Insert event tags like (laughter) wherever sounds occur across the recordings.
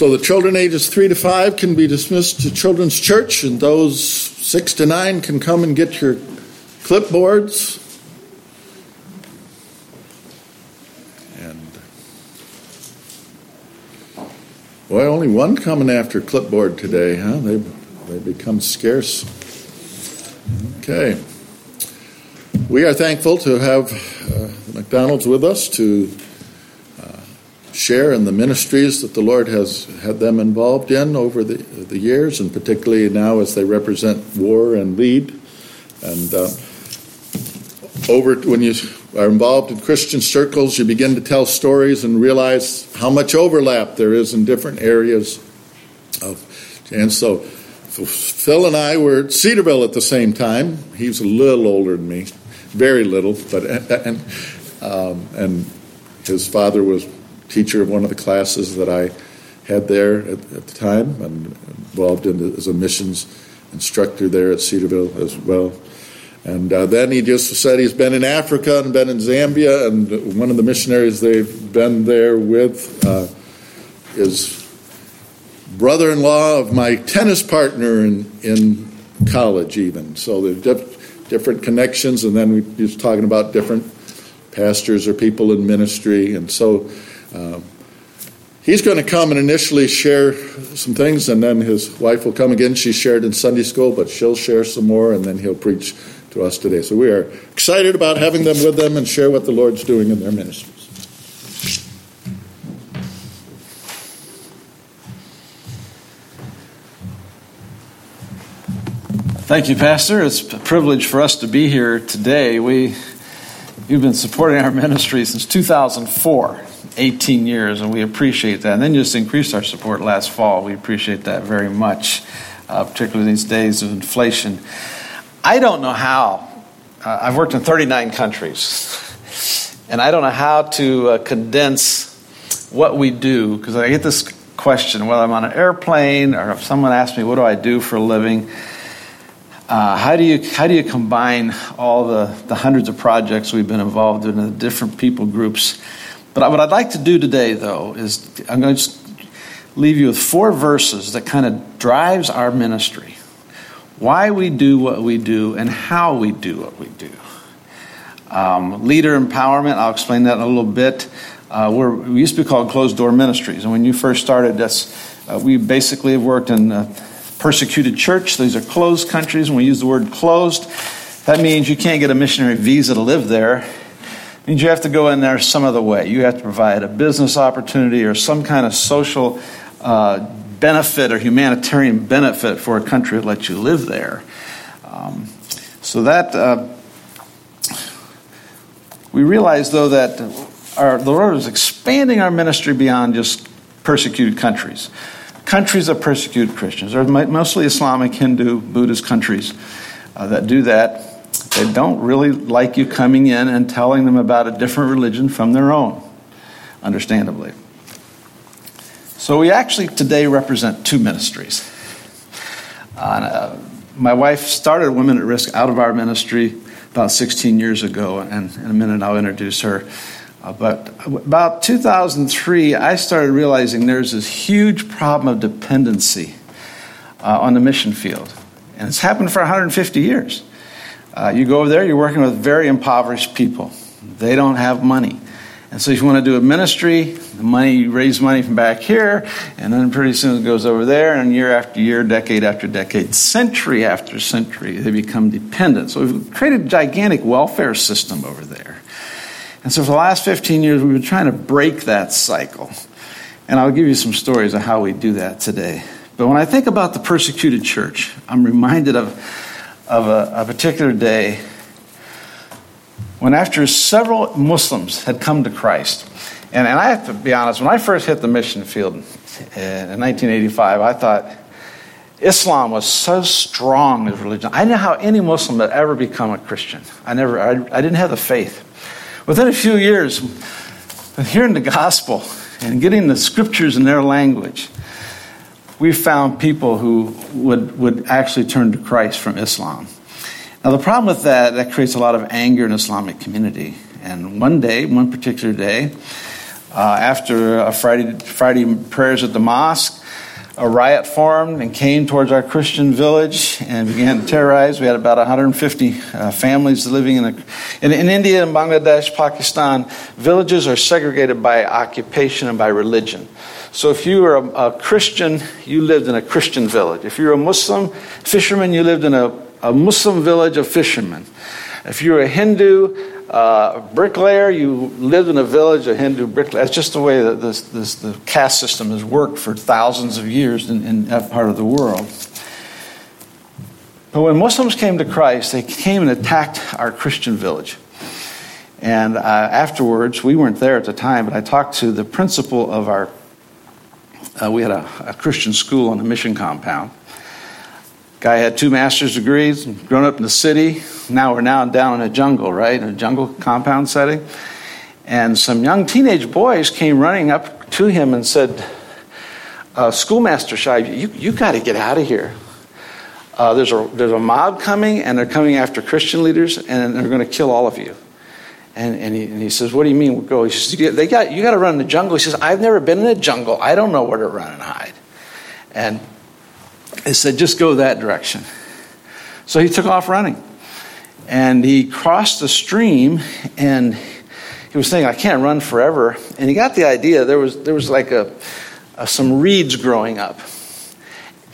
So the children ages three to five can be dismissed to children's church, and those six to nine can come and get your clipboards. And well, only one coming after clipboard today, huh? They they become scarce. Okay. We are thankful to have uh, MacDonalds with us to share in the ministries that the Lord has had them involved in over the, the years, and particularly now as they represent war and lead. And uh, over when you are involved in Christian circles, you begin to tell stories and realize how much overlap there is in different areas of. And so, Phil and I were at Cedarville at the same time. He was a little older than me, very little, but and um, and his father was teacher of one of the classes that I had there at, at the time, and involved in as a missions instructor there at Cedarville as well. And uh, then he just said he's been in Africa and been in Zambia, and one of the missionaries they've been there with uh, is brother-in-law of my tennis partner in, in college, even. So there's diff- different connections, and then we just talking about different pastors or people in ministry, and so um, he's going to come and initially share some things, and then his wife will come again. She shared in Sunday school, but she'll share some more, and then he'll preach to us today. So we are excited about having them with them and share what the Lord's doing in their ministries. Thank you, Pastor. It's a privilege for us to be here today. We, you've been supporting our ministry since 2004. 18 years, and we appreciate that. And then you just increased our support last fall. We appreciate that very much, uh, particularly these days of inflation. I don't know how. Uh, I've worked in 39 countries, and I don't know how to uh, condense what we do because I get this question whether I'm on an airplane or if someone asks me, What do I do for a living? Uh, how do you how do you combine all the, the hundreds of projects we've been involved in, the different people groups? But what I'd like to do today, though, is I'm going to leave you with four verses that kind of drives our ministry. Why we do what we do and how we do what we do. Um, leader empowerment, I'll explain that in a little bit. Uh, we used to be called closed door ministries, and when you first started, that's uh, we basically have worked in persecuted church. These are closed countries. When we use the word closed, that means you can't get a missionary visa to live there means you have to go in there some other way. You have to provide a business opportunity or some kind of social uh, benefit or humanitarian benefit for a country that lets you live there. Um, so that uh, we realize, though, that our, the Lord is expanding our ministry beyond just persecuted countries. Countries that persecute Christians. There are mostly Islamic, Hindu, Buddhist countries uh, that do that. They don't really like you coming in and telling them about a different religion from their own, understandably. So we actually today represent two ministries. Uh, my wife started Women at Risk out of our ministry about 16 years ago, and in a minute I'll introduce her. Uh, but about 2003, I started realizing there's this huge problem of dependency uh, on the mission field. And it's happened for 150 years. Uh, you go over there, you're working with very impoverished people. They don't have money. And so if you want to do a ministry, the money you raise money from back here, and then pretty soon it goes over there, and year after year, decade after decade, century after century, they become dependent. So we've created a gigantic welfare system over there. And so for the last 15 years, we've been trying to break that cycle. And I'll give you some stories of how we do that today. But when I think about the persecuted church, I'm reminded of of a, a particular day when, after several Muslims had come to Christ, and, and I have to be honest, when I first hit the mission field in 1985, I thought Islam was so strong as religion. I didn't know how any Muslim had ever become a Christian. I never, I, I didn't have the faith. Within a few years, hearing the gospel and getting the scriptures in their language, we found people who would, would actually turn to Christ from Islam. Now, the problem with that, that creates a lot of anger in Islamic community. And one day, one particular day, Uh, after a Friday, Friday prayers at the mosque, a riot formed and came towards our Christian village and began to terrorize. We had about 150 uh, families living in, a, in, in India and Bangladesh, Pakistan. Villages are segregated by occupation and by religion. So if you were a, a Christian, you lived in a Christian village. If you were a Muslim fisherman, you lived in a, a Muslim village of fishermen. If you were a Hindu, uh, bricklayer, you lived in a village, a Hindu bricklayer. That's just the way that this, this, the caste system has worked for thousands of years in, in that part of the world. But when Muslims came to Christ, they came and attacked our Christian village. And uh, afterwards, we weren't there at the time, but I talked to the principal of our, uh, we had a, a Christian school on a mission compound. Guy had two master's degrees, grown up in the city. Now we're now down in a jungle, right? In a jungle compound setting. And some young teenage boys came running up to him and said, uh, Schoolmaster Shive, you, you got to get out of here. Uh, there's, a, there's a mob coming, and they're coming after Christian leaders, and they're going to kill all of you. And, and, he, and he says, What do you mean we'll go? He says, they got, You got to run in the jungle. He says, I've never been in a jungle. I don't know where to run and hide. And it said, just go that direction. So he took off running. And he crossed the stream and he was thinking, I can't run forever. And he got the idea there was, there was like a, a some reeds growing up.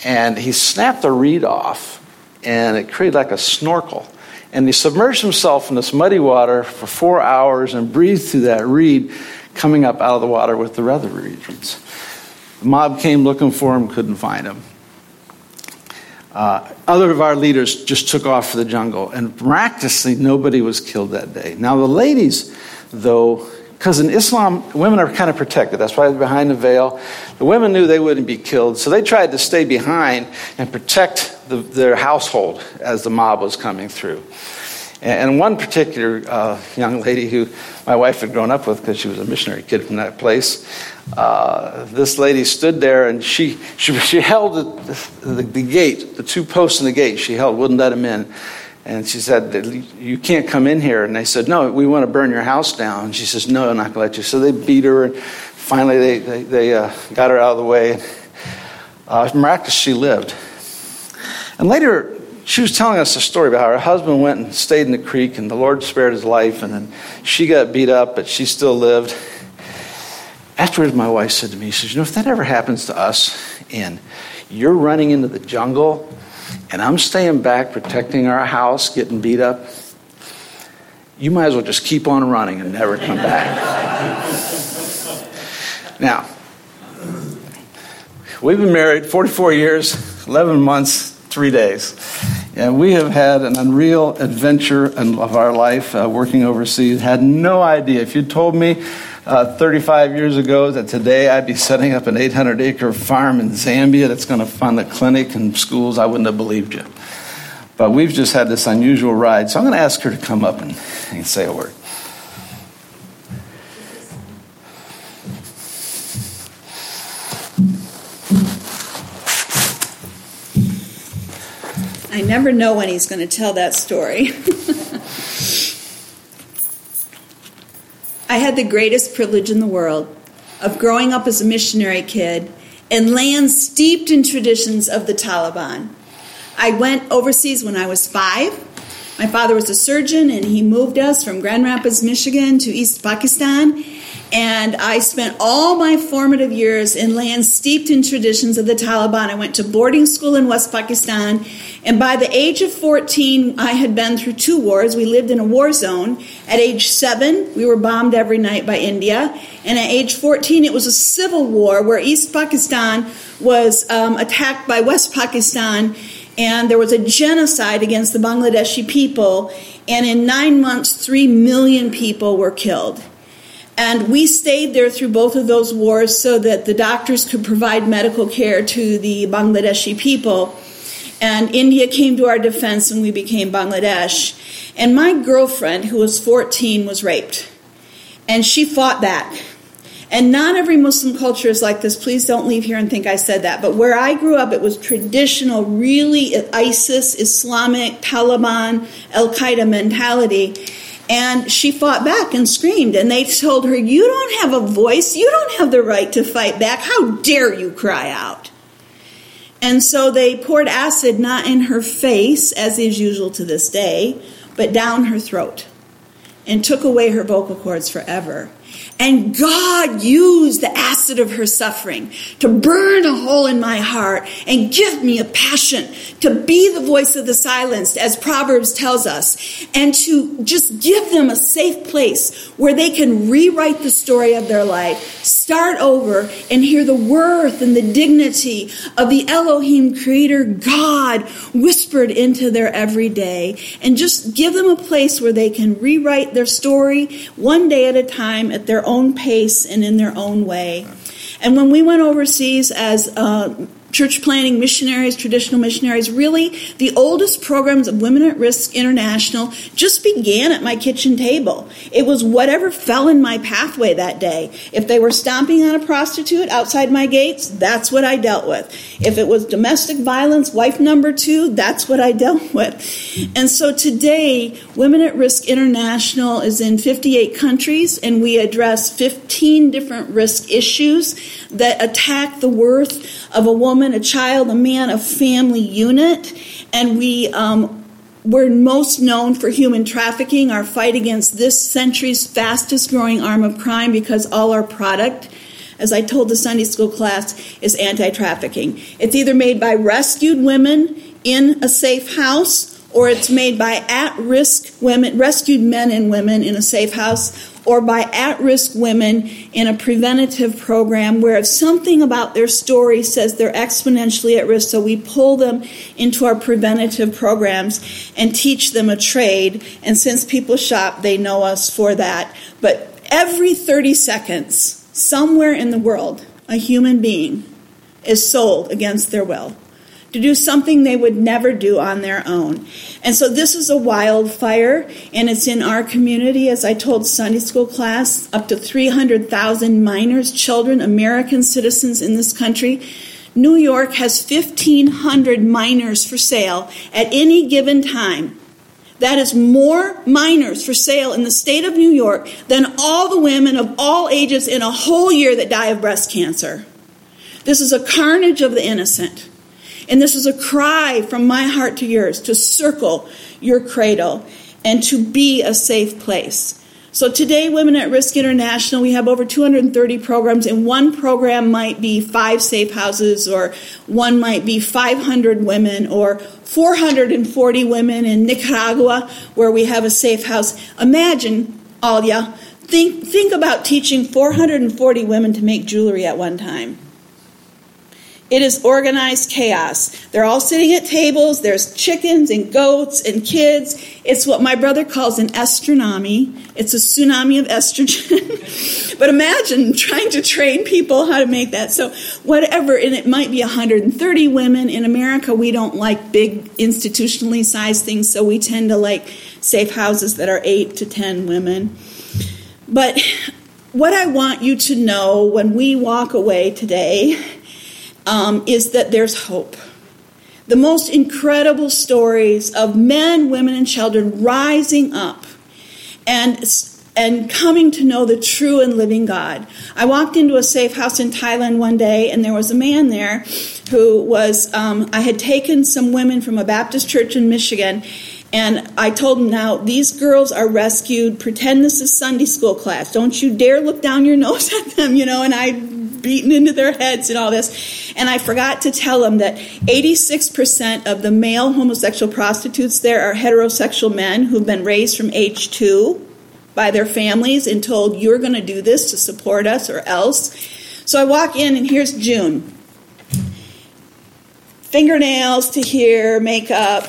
And he snapped the reed off and it created like a snorkel. And he submerged himself in this muddy water for four hours and breathed through that reed coming up out of the water with the other reeds. The mob came looking for him, couldn't find him. Uh, other of our leaders just took off for the jungle, and miraculously, nobody was killed that day. Now, the ladies, though, because in Islam, women are kind of protected. That's why they're behind the veil. The women knew they wouldn't be killed, so they tried to stay behind and protect the, their household as the mob was coming through. And one particular uh, young lady who my wife had grown up with because she was a missionary kid from that place, uh, this lady stood there and she, she, she held the, the, the, gate, the two posts in the gate, she held, wouldn't let him in. And she said, You can't come in here. And they said, No, we want to burn your house down. And she says, No, I'm not going to let you. So they beat her, and finally they, they, they uh, got her out of the way. Uh, miraculously, she lived. And later, she was telling us a story about how her husband went and stayed in the creek, and the Lord spared his life, and then she got beat up, but she still lived. Afterwards, my wife said to me, she says, You know, if that ever happens to us, and you're running into the jungle, and I'm staying back protecting our house, getting beat up, you might as well just keep on running and never come back. (laughs) now, we've been married 44 years, 11 months, three days. And we have had an unreal adventure of our life uh, working overseas. Had no idea. If you'd told me uh, 35 years ago that today I'd be setting up an 800 acre farm in Zambia that's going to fund a clinic and schools, I wouldn't have believed you. But we've just had this unusual ride. So I'm going to ask her to come up and, and say a word. I never know when he's going to tell that story. (laughs) I had the greatest privilege in the world of growing up as a missionary kid in lands steeped in traditions of the Taliban. I went overseas when I was five. My father was a surgeon, and he moved us from Grand Rapids, Michigan to East Pakistan. And I spent all my formative years in lands steeped in traditions of the Taliban. I went to boarding school in West Pakistan. And by the age of 14, I had been through two wars. We lived in a war zone. At age seven, we were bombed every night by India. And at age 14, it was a civil war where East Pakistan was um, attacked by West Pakistan. And there was a genocide against the Bangladeshi people. And in nine months, three million people were killed. And we stayed there through both of those wars so that the doctors could provide medical care to the Bangladeshi people. And India came to our defense and we became Bangladesh. And my girlfriend, who was 14, was raped. And she fought back. And not every Muslim culture is like this. Please don't leave here and think I said that. But where I grew up, it was traditional, really ISIS, Islamic, Taliban, Al Qaeda mentality. And she fought back and screamed, and they told her, You don't have a voice. You don't have the right to fight back. How dare you cry out? And so they poured acid not in her face, as is usual to this day, but down her throat and took away her vocal cords forever. And God used the acid of her suffering to burn a hole in my heart and give me a passion to be the voice of the silenced, as Proverbs tells us, and to just give them a safe place where they can rewrite the story of their life, start over, and hear the worth and the dignity of the Elohim creator God whispered into their everyday, and just give them a place where they can rewrite their story one day at a time at their own pace and in their own way. And when we went overseas as uh, church planting missionaries, traditional missionaries. Really, the oldest programs of Women at Risk International just began at my kitchen table. It was whatever fell in my pathway that day. If they were stomping on a prostitute outside my gates, that's what I dealt with. If it was domestic violence, wife number two, that's what I dealt with. And so today, Women at Risk International is in 58 countries, and we address 15 different risk issues that attack the worth of a woman, a child, a man, a family unit. And we um, we're most known for human trafficking, our fight against this century's fastest growing arm of crime, because all our product, as I told the Sunday school class, is anti trafficking. It's either made by rescued women in a safe house or it's made by at risk women, rescued men and women in a safe house, or by at risk women in a preventative program where if something about their story says they're exponentially at risk, so we pull them into our preventative programs and teach them a trade. And since people shop, they know us for that. But every 30 seconds, somewhere in the world, a human being is sold against their will to do something they would never do on their own. And so this is a wildfire, and it's in our community, as I told Sunday school class, up to 300,000 minors, children, American citizens in this country. New York has 1,500 minors for sale at any given time. That is more minors for sale in the state of New York than all the women of all ages in a whole year that die of breast cancer. This is a carnage of the innocent. And this is a cry from my heart to yours to circle your cradle and to be a safe place. So today, Women at Risk International, we have over 230 programs, and one program might be five safe houses, or one might be 500 women, or 440 women in Nicaragua, where we have a safe house. Imagine, Alia, think, think about teaching 440 women to make jewelry at one time. It is organized chaos. They're all sitting at tables. There's chickens and goats and kids. It's what my brother calls an estronomy. It's a tsunami of estrogen. (laughs) but imagine trying to train people how to make that. So, whatever, and it might be 130 women. In America, we don't like big institutionally sized things, so we tend to like safe houses that are 8 to 10 women. But what I want you to know when we walk away today um, is that there's hope. The most incredible stories of men, women, and children rising up and and coming to know the true and living God. I walked into a safe house in Thailand one day, and there was a man there who was, um, I had taken some women from a Baptist church in Michigan, and I told him, now, these girls are rescued. Pretend this is Sunday school class. Don't you dare look down your (laughs) nose at them, you know, and I beaten into their heads and all this. And I forgot to tell them that 86% of the male homosexual prostitutes there are heterosexual men who've been raised from age two by their families and told, you're going to do this to support us or else. So I walk in, and here's June. Fingernails to here, makeup.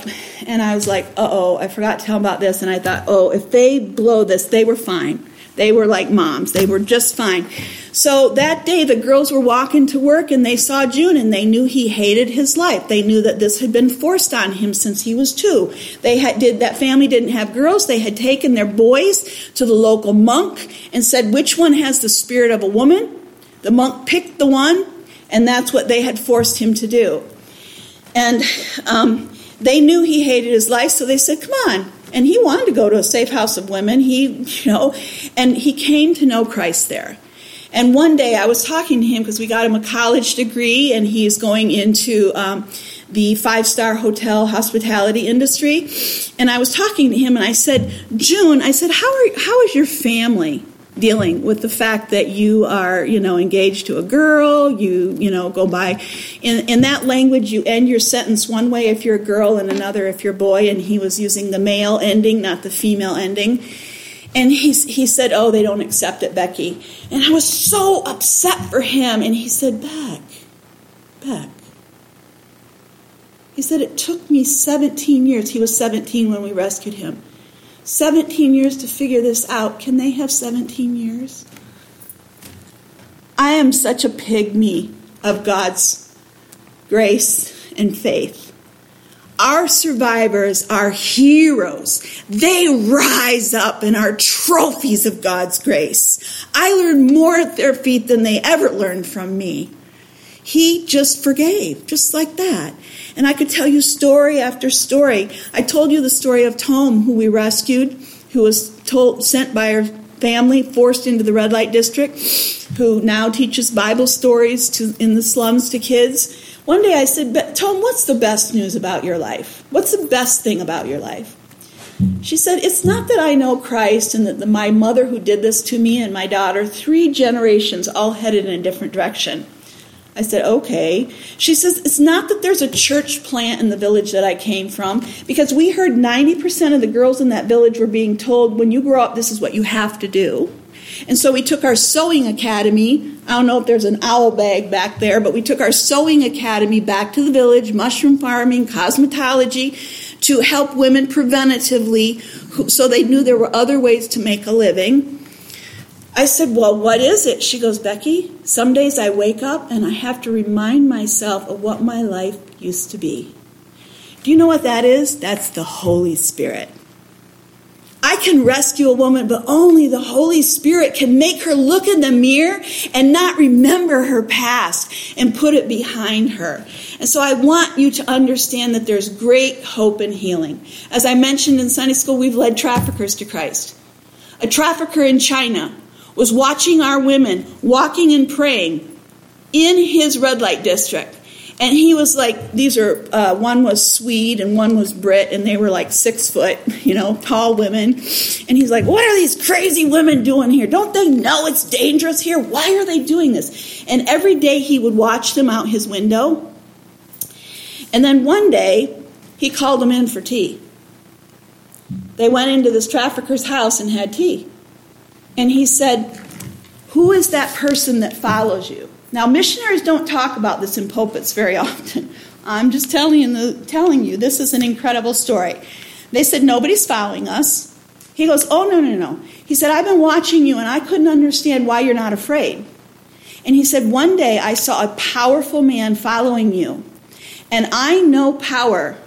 And I was like, uh oh, I forgot to tell them about this. And I thought, oh, if they blow this, they were fine. They were like moms. They were just fine. So that day, the girls were walking to work and they saw June and they knew he hated his life. They knew that this had been forced on him since he was two. They had, did, that family didn't have girls. They had taken their boys to the local monk and said, which one has the spirit of a woman? The monk picked the one and that's what they had forced him to do. And um, they knew he hated his life, so they said, Come on, And he wanted to go to a safe house of women. He, you know, and he came to know Christ there. And one day I was talking to him because we got him a college degree and he's going into um, the five star hotel hospitality industry. And I was talking to him and I said, June, I said, how, are, how is your family? Dealing with the fact that you are, you know, engaged to a girl, you, you know, go by in, in that language you end your sentence one way if you're a girl and another if you're a boy, and he was using the male ending, not the female ending. And he, he said, Oh, they don't accept it, Becky. And I was so upset for him. And he said, Beck, Beck. He said, It took me 17 years. He was 17 when we rescued him. 17 years to figure this out. Can they have 17 years? I am such a pygmy of God's grace and faith. Our survivors are heroes. They rise up and are trophies of God's grace. I learned more at their feet than they ever learned from me. He just forgave, just like that. And I could tell you story after story. I told you the story of Tom, who we rescued, who was told, sent by her family, forced into the red light district, who now teaches Bible stories to, in the slums to kids. One day I said, Tom, what's the best news about your life? What's the best thing about your life? She said, It's not that I know Christ and that the, my mother who did this to me and my daughter, three generations all headed in a different direction. I said, okay. She says, it's not that there's a church plant in the village that I came from, because we heard 90% of the girls in that village were being told, when you grow up, this is what you have to do. And so we took our sewing academy. I don't know if there's an owl bag back there, but we took our sewing academy back to the village, mushroom farming, cosmetology, to help women preventatively so they knew there were other ways to make a living. I said, Well, what is it? She goes, Becky, some days I wake up and I have to remind myself of what my life used to be. Do you know what that is? That's the Holy Spirit. I can rescue a woman, but only the Holy Spirit can make her look in the mirror and not remember her past and put it behind her. And so I want you to understand that there's great hope and healing. As I mentioned in Sunday school, we've led traffickers to Christ. A trafficker in China was watching our women walking and praying in his red light district. And he was like, these are, uh, one was Swede and one was Brit, and they were like six foot, you know, tall women. And he's like, what are these crazy women doing here? Don't they know it's dangerous here? Why are they doing this? And every day he would watch them out his window. And then one day, he called them in for tea. They went into this trafficker's house and had tea. And he said, Who is that person that follows you? Now, missionaries don't talk about this in pulpits very (laughs) often. I'm just telling you, telling you this is an incredible story. They said, Nobody's following us. He goes, Oh, no, no, no. He said, I've been watching you and I couldn't understand why you're not afraid. And he said, One day I saw a powerful man following you, and I know power.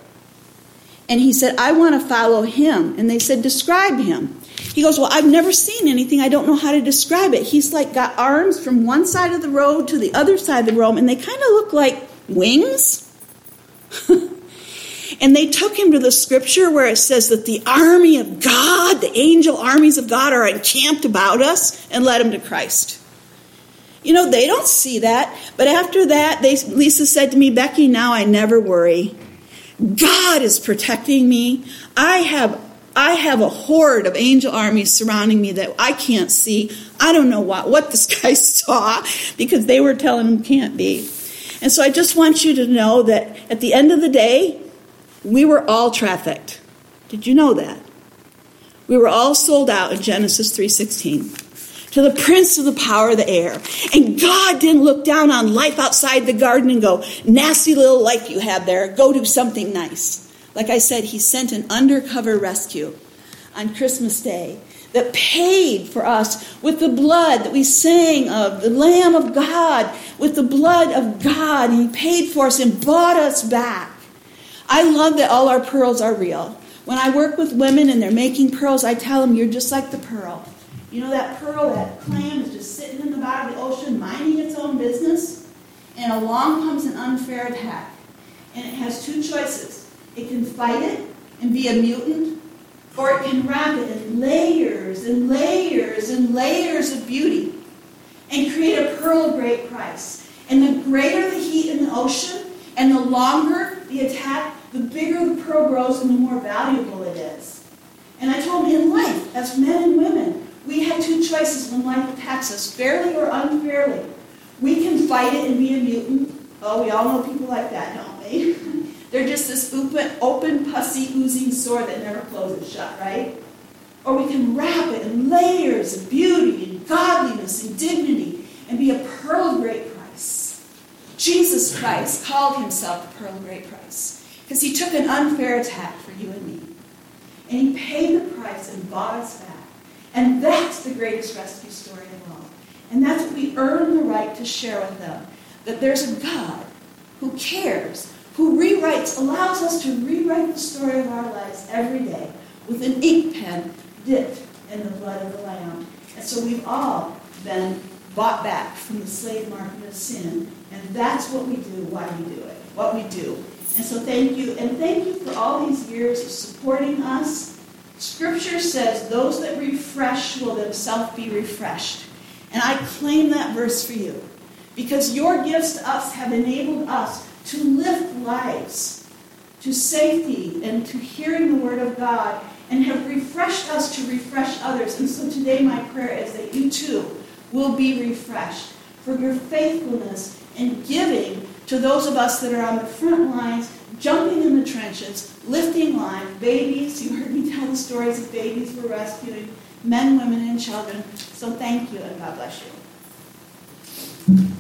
And he said, I want to follow him. And they said, Describe him. He goes, Well, I've never seen anything. I don't know how to describe it. He's like got arms from one side of the road to the other side of the road, and they kind of look like wings. (laughs) and they took him to the scripture where it says that the army of God, the angel armies of God, are encamped about us, and led him to Christ. You know, they don't see that. But after that, they, Lisa said to me, Becky, now I never worry. God is protecting me. I have I have a horde of angel armies surrounding me that I can't see. I don't know what, what this (laughs) guy saw because they were telling him can't be. And so I just want you to know that at the end of the day, we were all trafficked. Did you know that? We were all sold out in Genesis 3:16 to the prince of the power of the air. And God didn't look down on life outside the garden and go, nasty little life you have there, go do something nice. Like I said, he sent an undercover rescue on Christmas Day that paid for us with the blood that we sang of, the Lamb of God, with the blood of God. He paid for us and bought us back. I love that all our pearls are real. When I work with women and they're making pearls, I tell them, You're just like the pearl. You know that pearl, that clam is just sitting in the bottom of the ocean, minding its own business, and along comes an unfair attack. And it has two choices it can fight it and be a mutant, or it can wrap it in layers and layers and layers of beauty and create a pearl of great price. And the greater the heat in the ocean and the longer the attack, the bigger the pearl grows and the more valuable it is. And I told him in life, as men and women, we have two choices when life attacks us, fairly or unfairly. We can fight it and be a mutant. Oh, we all know people like that, don't we? (laughs) They're just this open, open, pussy, oozing sore that never closes shut, right? Or we can wrap it in layers of beauty and godliness and dignity and be a pearl of great price. Jesus Christ called himself the pearl of great price because he took an unfair attack for you and me. And he paid the price and bought us back. And that's the greatest rescue story of all. And that's what we earn the right to share with them. That there's a God who cares, who rewrites, allows us to rewrite the story of our lives every day with an ink pen dipped in the blood of the Lamb. And so we've all been bought back from the slave market of sin. And that's what we do, why we do it, what we do. And so thank you. And thank you for all these years of supporting us. Scripture says, Those that refresh will themselves be refreshed. And I claim that verse for you. Because your gifts to us have enabled us to lift lives to safety and to hearing the Word of God and have refreshed us to refresh others. And so today, my prayer is that you too will be refreshed for your faithfulness and giving to those of us that are on the front lines, jumping in the trenches, lifting line, babies. You heard me tell the stories of babies we're rescuing, men, women, and children. So thank you, and God bless you.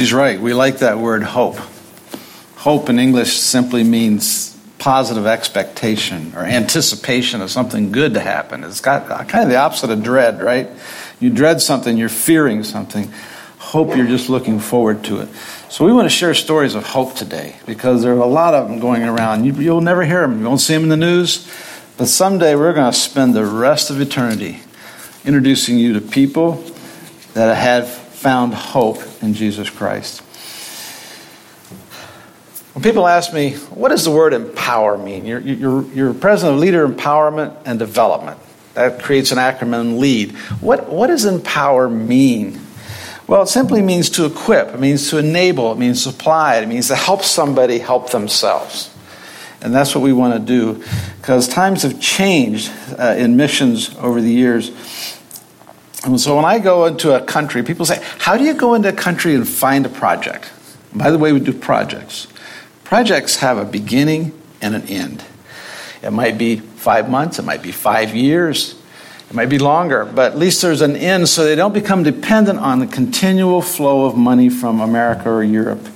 She's right. We like that word hope. Hope in English simply means positive expectation or anticipation of something good to happen. It's got uh, kind of the opposite of dread, right? You dread something, you're fearing something. Hope, you're just looking forward to it. So we want to share stories of hope today because there are a lot of them going around. You, will never hear them, you won't see them in the news. But someday we're going to spend the rest of eternity introducing you to people that have found hope in Jesus Christ. When people ask me, what does the word empower mean? You're, you're, you're president of leader empowerment and development. That creates an acronym LEAD. What, what does empower mean? Well, it simply means to equip, it means to enable, it means supply, it means to help somebody help themselves. And that's what we want to do because times have changed uh, in missions over the years. And so when I go into a country, people say, How do you go into a country and find a project? by the way, we do projects. Projects have a beginning and an end. It might be five months, it might be five years, it might be longer, but at least there's an end so they don't become dependent on the continual flow of money from America or Europe.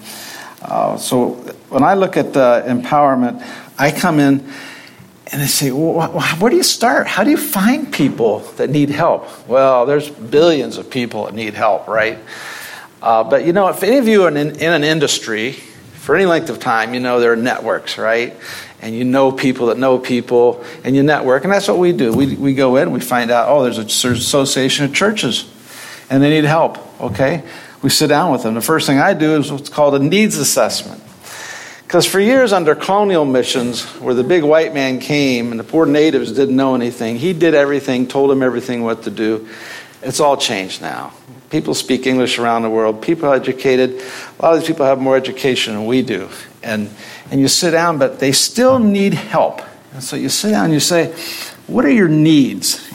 Uh, so when I look at uh, empowerment, I come in and they say, well, where do you start? How do you find people that need help? Well, there's billions of people that need help, right? Uh, but you know, if any of you are in, in an industry for any length of time, you know there are networks, right? And you know people that know people, and you network, and that's what we do. We, we go in, we find out, oh, there's an association of churches, and they need help, okay? We sit down with them. The first thing I do is what's called a needs assessment. Because for years under colonial missions, where the big white man came and the poor natives didn't know anything, he did everything, told them everything what to do. It's all changed now. People speak English around the world. People are educated. A lot of these people have more education than we do. And, and you sit down, but they still need help. And so you sit down and you say, What are your needs?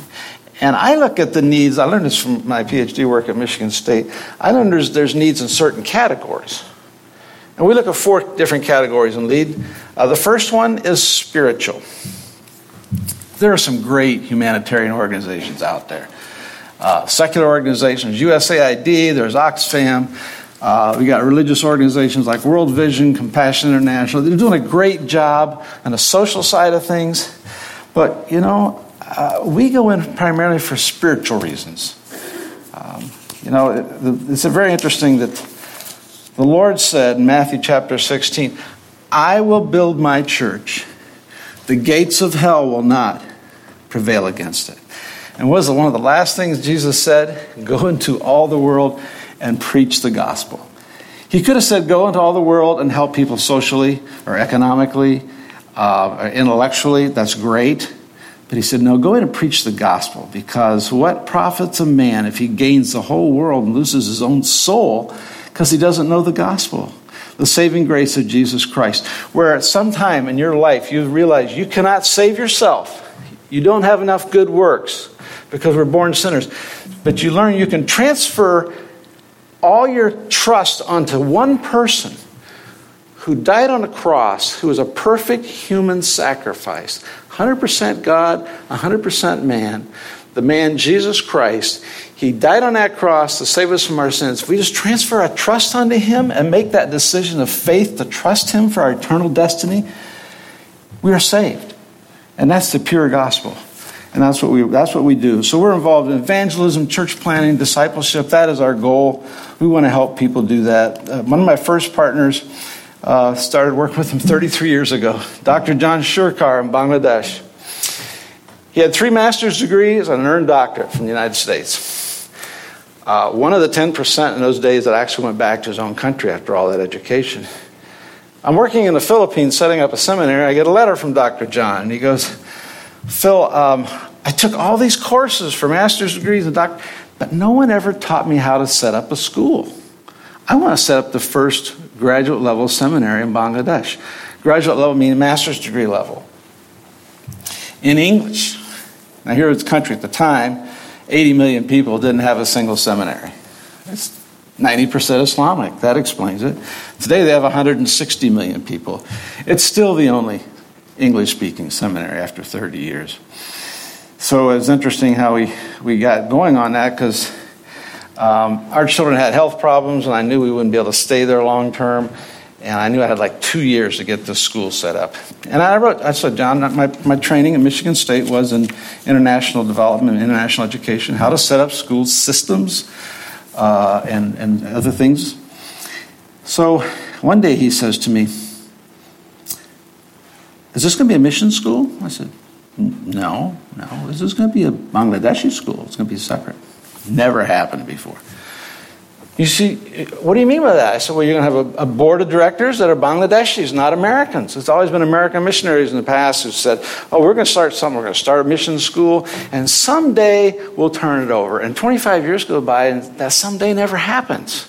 And I look at the needs, I learned this from my PhD work at Michigan State. I learned there's, there's needs in certain categories. And we look at four different categories in LEAD. Uh, the first one is spiritual. There are some great humanitarian organizations out there. Uh, secular organizations, USAID, there's Oxfam. Uh, we got religious organizations like World Vision, Compassion International. They're doing a great job on the social side of things. But, you know, uh, we go in primarily for spiritual reasons. Um, you know, it, it's very interesting that the Lord said in Matthew chapter 16, I will build my church. The gates of hell will not prevail against it. And was it one of the last things Jesus said? Go into all the world and preach the gospel. He could have said, Go into all the world and help people socially or economically, uh, or intellectually. That's great. But he said, No, go in and preach the gospel because what profits a man if he gains the whole world and loses his own soul because he doesn't know the gospel? The saving grace of Jesus Christ. Where at some time in your life you realize you cannot save yourself, you don't have enough good works because we're born sinners. But you learn you can transfer all your trust onto one person who died on a cross, who was a perfect human sacrifice, 100% God, 100% man, the man Jesus Christ. He died on that cross to save us from our sins. If we just transfer our trust onto Him and make that decision of faith to trust Him for our eternal destiny, we are saved. And that's the pure gospel. And that's what we that's what we do. So we're involved in evangelism, church planting, discipleship. That is our goal. We want to help people do that. Uh, one of my first partners uh, started working with him 33 years ago, Dr. John Sarkar in Bangladesh. He had three master's degrees and an earned doctorate from the United States. Uh, one of the 10% in those days that actually went back to his own country after all that education. I'm working in the Philippines setting up a seminary. I get a letter from Dr. John, and he goes, Phil, um, I took all these courses for master's degrees and doctor, but no one ever taught me how to set up a school. I want to set up the first graduate level seminary in Bangladesh. Graduate level meaning master's degree level. In English. Now, here was the country at the time, 80 million people didn't have a single seminary. It's 90% Islamic. That explains it. Today they have 160 million people. It's still the only English speaking seminary after 30 years. So it's interesting how we, we got going on that because um, our children had health problems, and I knew we wouldn't be able to stay there long term. And I knew I had like two years to get this school set up. And I wrote, I said, John, my, my training at Michigan State was in international development, international education, how to set up school systems, uh, and, and other things. So one day he says to me, Is this going to be a mission school? I said, No, no. Is this is going to be a Bangladeshi school. It's going to be separate. Never happened before. You see, what do you mean by that? I said, well, you're going to have a, a, board of directors that are Bangladeshis, not Americans. It's always been American missionaries in the past who said, oh, we're going to start something. We're going to start a mission school, and someday we'll turn it over. And 25 years go by, and that someday never happens.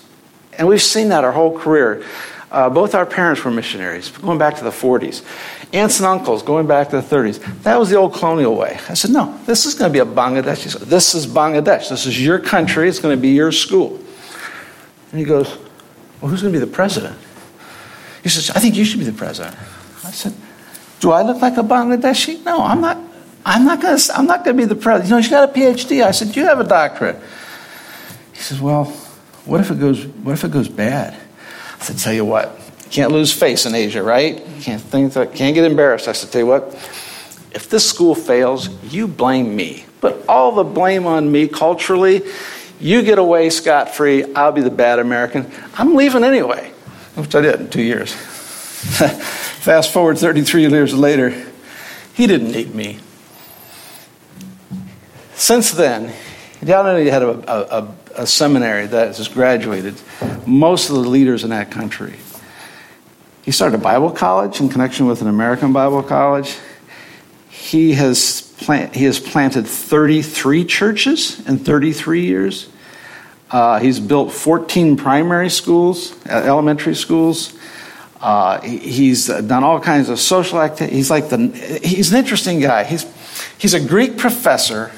And we've seen that our whole career. Uh, both our parents were missionaries, going back to the 40s. Aunts and uncles, going back to the 30s. That was the old colonial way. I said, no, this is going to be a Bangladeshi. This is Bangladesh. This is your country. It's going to be your school. And he goes, Well, who's going to be the president? He says, I think you should be the president. I said, Do I look like a Bangladeshi? No, I'm not. I'm not going to. I'm not going to be the president. You know, she's got a PhD. I said, You have a doctorate. He says, Well, what if it goes? What if it goes bad? I said, Tell you what, you can't lose face in Asia, right? You can't think that, can't get embarrassed. I said, Tell you what, if this school fails, you blame me. Put all the blame on me culturally. You get away scot free. I'll be the bad American. I'm leaving anyway, which I did in two years. (laughs) Fast forward 33 years later, he didn't need me. Since then, he not only had a, a, a seminary that has graduated most of the leaders in that country. He started a Bible college in connection with an American Bible college. He has, plant, he has planted 33 churches in 33 years. Uh, he's built 14 primary schools, uh, elementary schools. Uh, he's done all kinds of social activities. He's like the, he's an interesting guy. He's, he's a Greek professor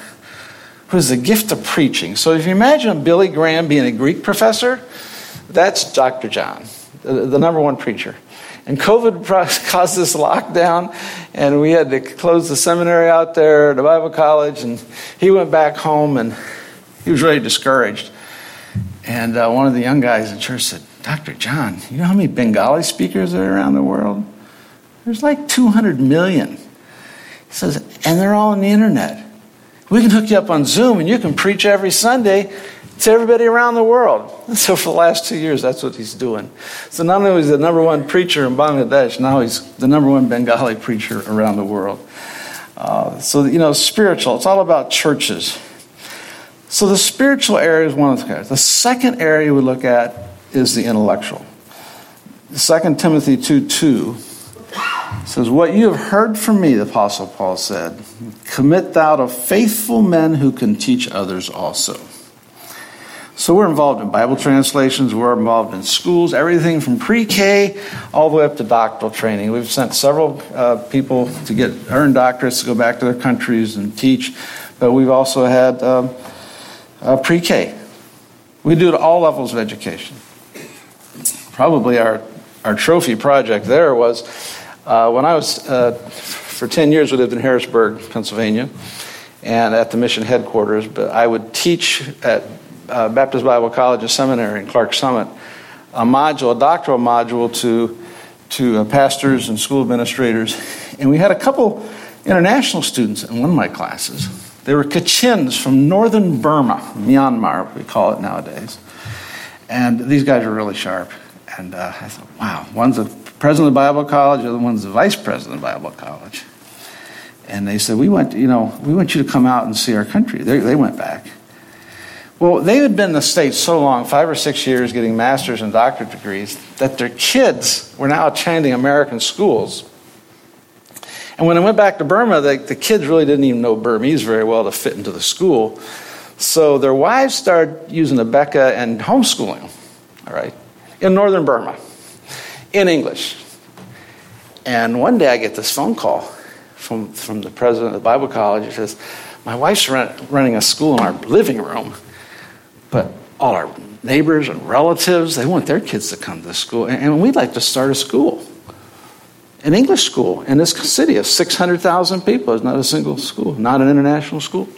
who has the gift of preaching. So if you imagine Billy Graham being a Greek professor, that's Dr. John, the, the number one preacher. And COVID (laughs) caused this lockdown, and we had to close the seminary out there, the Bible college, and he went back home and he was really discouraged. And uh, one of the young guys in church said, Dr. John, you know how many Bengali speakers are around the world? There's like 200 million. He says, and they're all on the internet. We can hook you up on Zoom and you can preach every Sunday to everybody around the world. And so for the last two years, that's what he's doing. So not only is he the number one preacher in Bangladesh, now he's the number one Bengali preacher around the world. Uh, so, you know, spiritual, it's all about churches. So the spiritual area is one of the areas. The second area we look at is the intellectual. 2 Timothy 2 2 says, What you have heard from me, the Apostle Paul said, commit thou to faithful men who can teach others also. So we're involved in Bible translations, we're involved in schools, everything from pre K all the way up to doctoral training. We've sent several uh, people to get earn doctorates to go back to their countries and teach, but we've also had um, uh, pre K. We do it at all levels of education. Probably our, our trophy project there was uh, when I was, uh, for 10 years, we lived in Harrisburg, Pennsylvania, and at the mission headquarters, but I would teach at uh, Baptist Bible College and Seminary in Clark Summit a module, a doctoral module to, to uh, pastors and school administrators. And we had a couple international students in one of my classes. They were Kachins from northern Burma, Myanmar, we call it nowadays. And these guys were really sharp. And uh, I thought, wow, one's the president of the Bible College, the other one's the vice president of the Bible College. And they said, we want, you know, we want you to come out and see our country. They, they went back. Well, they had been in the States so long, five or six years, getting master's and doctorate degrees, that their kids were now attending American schools. And when I went back to Burma, the, the kids really didn't even know Burmese very well to fit into the school. So their wives started using Abeka and homeschooling, all right, in northern Burma, in English. And one day I get this phone call from, from the president of the Bible college. He says, My wife's run, running a school in our living room but all our neighbors and relatives, they want their kids to come to the school. And we'd like to start a school, an English school in this city of 600,000 people. It's not a single school, not an international school.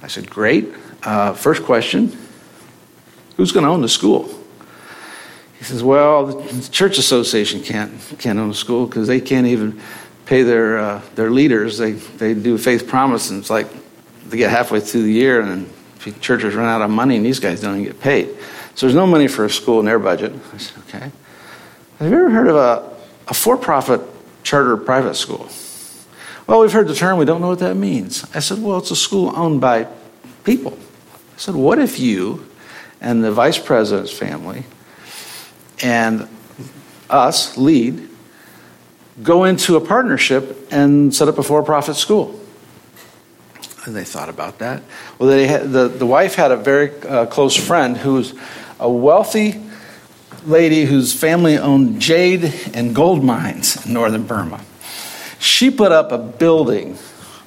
I said, Great. Uh, first question Who's going to own the school? He says, Well, the church association can't, can't own the school because they can't even pay their, uh, their leaders. They, they do faith promise, and it's like they get halfway through the year and churches run out of money and these guys don't even get paid. So there's no money for a school in their budget. I said, okay. Have you ever heard of a, a for profit charter private school? Well, we've heard the term, we don't know what that means. I said, well, it's a school owned by people. I said, what if you and the vice president's family and us, lead, go into a partnership and set up a for profit school? And they thought about that. Well, they had, the, the wife had a very uh, close friend who was a wealthy lady whose family owned jade and gold mines in northern Burma. She put up a building,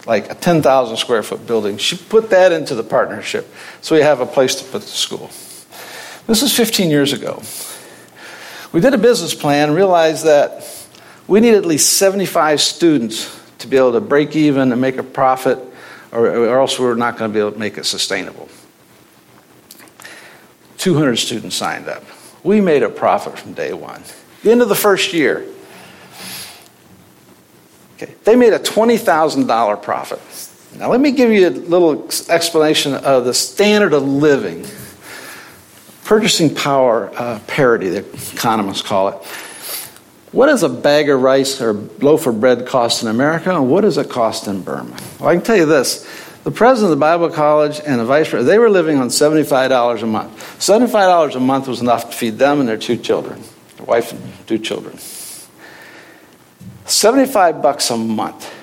like a 10,000 square foot building. She put that into the partnership so we have a place to put the school. This is 15 years ago. We did a business plan, realized that we need at least 75 students to be able to break even and make a profit or, or else we're not going to be able to make it sustainable. 200 students signed up. We made a profit from day one. The end of the first year, okay, they made a $20,000 profit. Now, let me give you a little explanation of the standard of living, purchasing power uh, parity, the economists call it. What does a bag of rice or loaf of bread cost in America, and what does it cost in Burma? Well, I can tell you this. The president of the Bible College and the vice president, they were living on $75 a month. $75 a month was enough to feed them and their two children, their wife and two children. 75 bucks a month.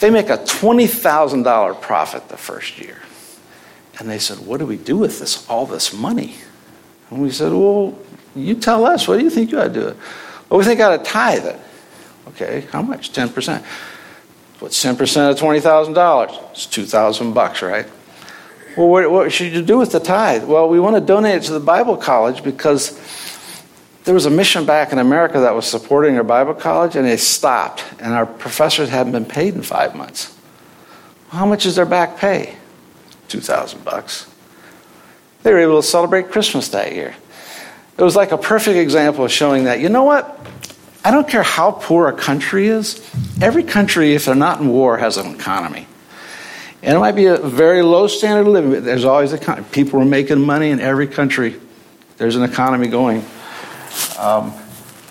They make a $20,000 profit the first year. And they said, What do we do with this, all this money? And we said, Well, you tell us. What do you think you ought to do we think ought to tithe it. Okay, how much? 10%. What's 10% of $20,000? It's 2000 bucks, right? Well, what, what, should you do with the tithe? Well, we want to donate it to the Bible college because there was a mission back in America that was supporting our Bible college and they stopped, and our professors hadn't been paid in five months. Well, how much is their back pay? 2000 bucks. They were able to celebrate Christmas that year. It was like a perfect example of showing that, you know what? I don't care how poor a country is, every country, if they're not in war, has an economy. And it might be a very low standard of living, but there's always a people are making money in every country. There's an economy going. Um,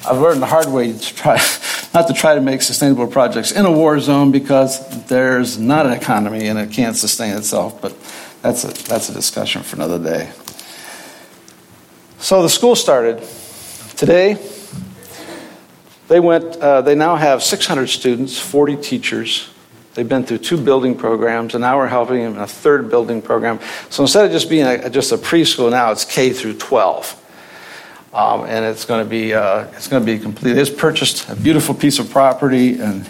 I've learned the hard way to try (laughs) not to try to make sustainable projects in a war zone because there's not an economy and it can't sustain itself. But that's a that's a discussion for another day. So the school started. Today, They went. Uh, they now have 600 students, 40 teachers. They've been through two building programs, and now we're helping them in a third building program. So instead of just being a, just a preschool, now it's K through 12. Um, and it's going to be uh, it's going to be complete. It's purchased a beautiful piece of property, and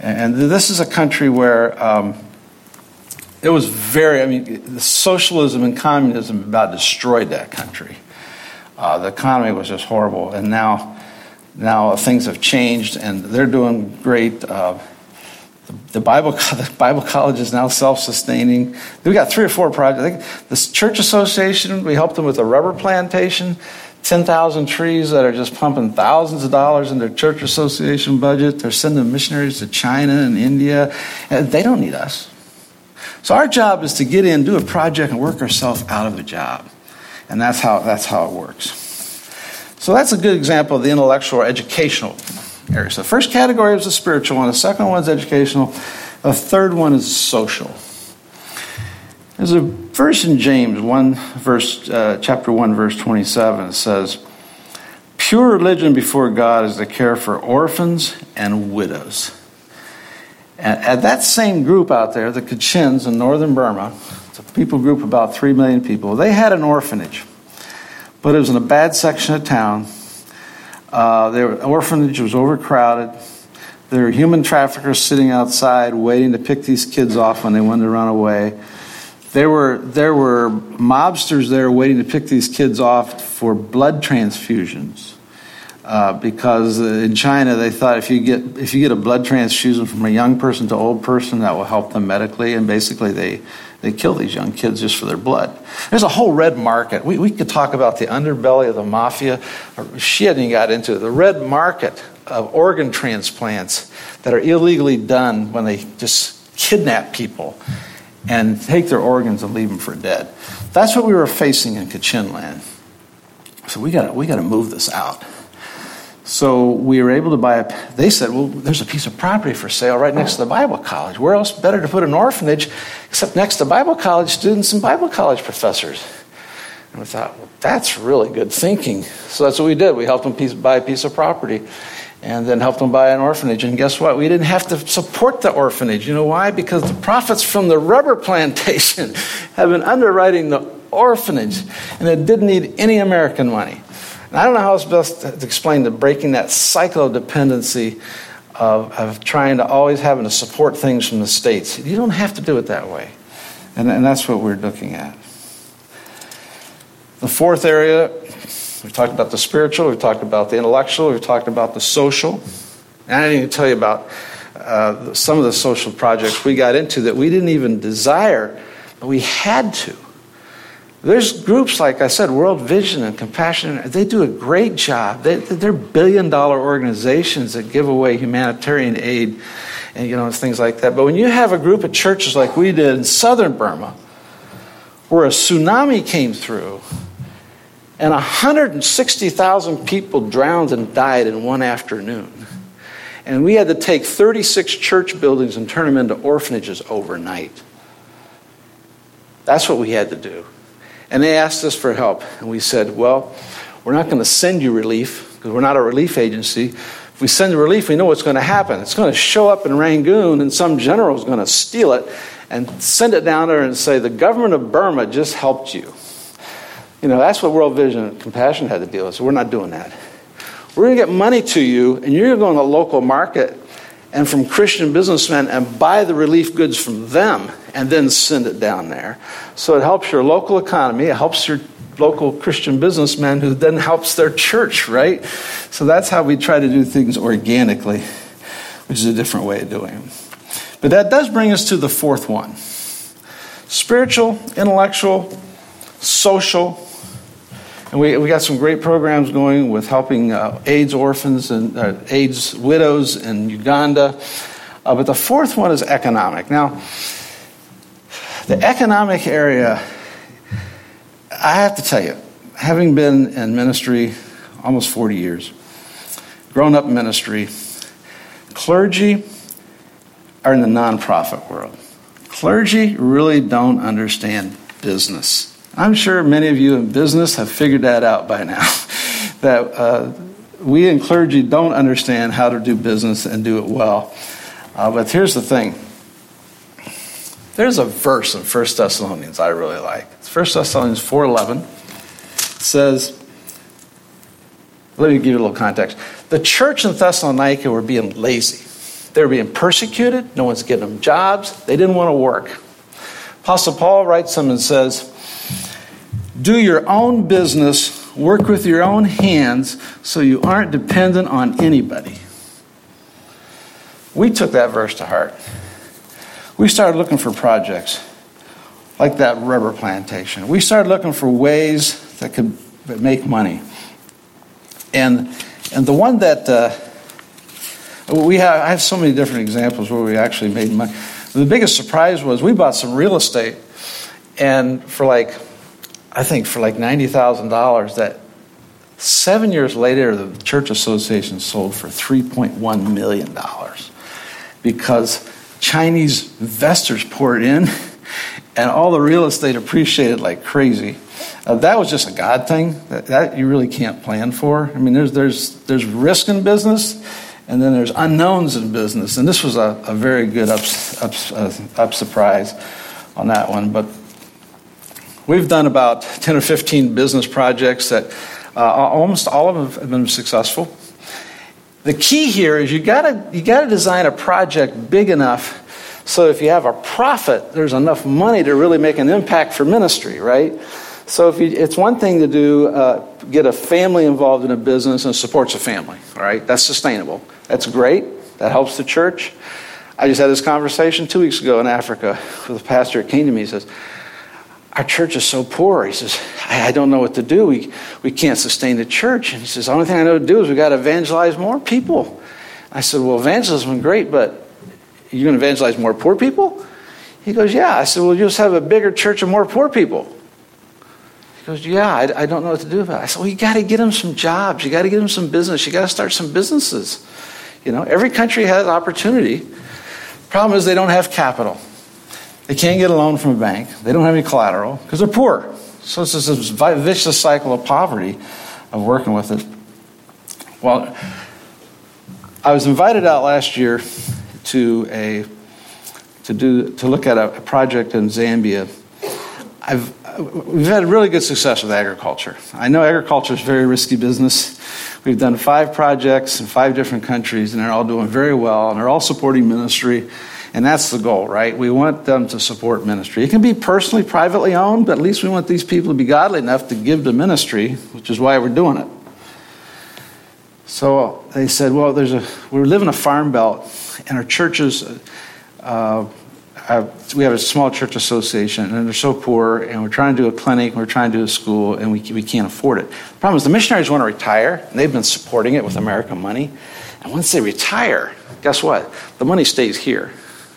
and this is a country where um, it was very. I mean, socialism and communism about destroyed that country. Uh, the economy was just horrible, and now now things have changed, and they're doing great. Uh, the Bible, (laughs) the Bible College is now self-sustaining. We got three or four projects. The Church Association, we helped them with a rubber plantation. 10,000 trees that are just pumping thousands of dollars in their church association budget. They're sending missionaries to China and India. And they don't need us. So our job is to get in, do a project, and work ourselves out of a job. And that's how, that's how it works. So that's a good example of the intellectual or educational area. So the first category is the spiritual one, the second one is educational, the third one is social. There's a verse in James, one verse, uh, chapter one, verse twenty-seven. It says, "Pure religion before God is to care for orphans and widows." And at that same group out there, the Kachins in northern Burma, it's a people group about three million people. They had an orphanage, but it was in a bad section of town. Uh, their orphanage was overcrowded. There were human traffickers sitting outside waiting to pick these kids off when they wanted to run away. There were, there were mobsters there waiting to pick these kids off for blood transfusions. Uh, because in China they thought if you get if you get a blood transfusion from a young person to old person that will help them medically and basically they they kill these young kids just for their blood. There's a whole red market. We, we could talk about the underbelly of the mafia. She hadn't even got into it. The red market of organ transplants that are illegally done when they just kidnap people and take their organs and leave them for dead. That's what we were facing in Kachin land. So we got we got to move this out. So we were able to buy a. They said, "Well, there's a piece of property for sale right next to the Bible college. Where else better to put an orphanage except next to Bible college students and Bible college professors?" And we thought, "Well, that's really good thinking." So that's what we did. We helped them buy a piece of property, and then helped them buy an orphanage. And guess what? We didn't have to support the orphanage. You know why? Because the profits from the rubber plantation (laughs) have been underwriting the orphanage, and it didn't need any American money. And I don't know how it's best to explain the breaking that cycle of dependency of, of trying to always having to support things from the states. You don't have to do it that way. And, and that's what we're looking at. The fourth area We've talked about the spiritual, we've talked about the intellectual, we've talked about the social. And I didn't even tell you about uh, some of the social projects we got into that we didn't even desire, but we had to. There's groups, like I said, World Vision and Compassion, they do a great job. They, they're billion dollar organizations that give away humanitarian aid and you know things like that. But when you have a group of churches like we did in southern Burma, where a tsunami came through and 160,000 people drowned and died in one afternoon. And we had to take 36 church buildings and turn them into orphanages overnight. That's what we had to do. And they asked us for help. And we said, well, we're not going to send you relief because we're not a relief agency. If we send relief, we know what's going to happen. It's going to show up in Rangoon, and some general is going to steal it and send it down there and say, the government of Burma just helped you. You know, that's what World Vision Compassion had to deal with. So we're not doing that. We're going to get money to you, and you're going to the local market and from Christian businessmen and buy the relief goods from them and then send it down there. So it helps your local economy, it helps your local Christian businessmen who then helps their church, right? So that's how we try to do things organically, which is a different way of doing them. But that does bring us to the fourth one spiritual, intellectual, social, and we, we got some great programs going with helping uh, AIDS orphans and uh, AIDS widows in Uganda. Uh, but the fourth one is economic. Now, the economic area, I have to tell you, having been in ministry almost 40 years, grown up in ministry, clergy are in the nonprofit world. Clergy really don't understand business. I'm sure many of you in business have figured that out by now. (laughs) that uh, we in clergy don't understand how to do business and do it well. Uh, but here's the thing. There's a verse in 1 Thessalonians I really like. It's 1 Thessalonians 4.11. It says, let me give you a little context. The church in Thessalonica were being lazy. They were being persecuted. No one's getting them jobs. They didn't want to work. Apostle Paul writes them and says, Do your own business, work with your own hands, so you aren't dependent on anybody. We took that verse to heart. We started looking for projects like that rubber plantation. We started looking for ways that could make money. And, and the one that uh, we have, I have so many different examples where we actually made money. The biggest surprise was we bought some real estate, and for like, I think for like $90,000, that seven years later, the church association sold for $3.1 million because Chinese investors poured in (laughs) and all the real estate appreciated like crazy. Uh, that was just a God thing that, that, you really can't plan for. I mean, there's, there's, there's risk in business, and then there's unknowns in business. And this was a, a very good up, up, uh, up surprise on that one. But we've done about 10 or 15 business projects that uh, almost all of them have been successful. The key here is you gotta, you gotta design a project big enough so if you have a profit, there's enough money to really make an impact for ministry, right? So if you, it's one thing to do, uh, get a family involved in a business and supports a family, all right? That's sustainable. That's great. That helps the church. I just had this conversation two weeks ago in Africa with a pastor that came to me. He says, Our church is so poor. He says, I, I don't know what to do. We, we can't sustain the church. And he says, The only thing I know to do is we got to evangelize more people. I said, Well, evangelism is great, but you're going to evangelize more poor people? He goes, Yeah. I said, Well, you'll just have a bigger church of more poor people. He goes, Yeah, I, I don't know what to do about it. I said, Well, you got to get them some jobs. You got to get them some business. You got to start some businesses. You know, every country has opportunity. Problem is, they don't have capital. They can't get a loan from a bank. They don't have any collateral because they're poor. So it's this vicious cycle of poverty of working with it. Well, I was invited out last year to a to do to look at a, a project in Zambia. I've we've had really good success with agriculture. I know agriculture is very risky business. We've done five projects in five different countries, and they're all doing very well, and they're all supporting ministry. And that's the goal, right? We want them to support ministry. It can be personally, privately owned, but at least we want these people to be godly enough to give to ministry, which is why we're doing it. So they said, well, there's a, we live in a farm belt, and our churches, uh, we have a small church association, and they're so poor, and we're trying to do a clinic, and we're trying to do a school, and we, we can't afford it. The problem is the missionaries want to retire, and they've been supporting it with American money. And once they retire, guess what? The money stays here.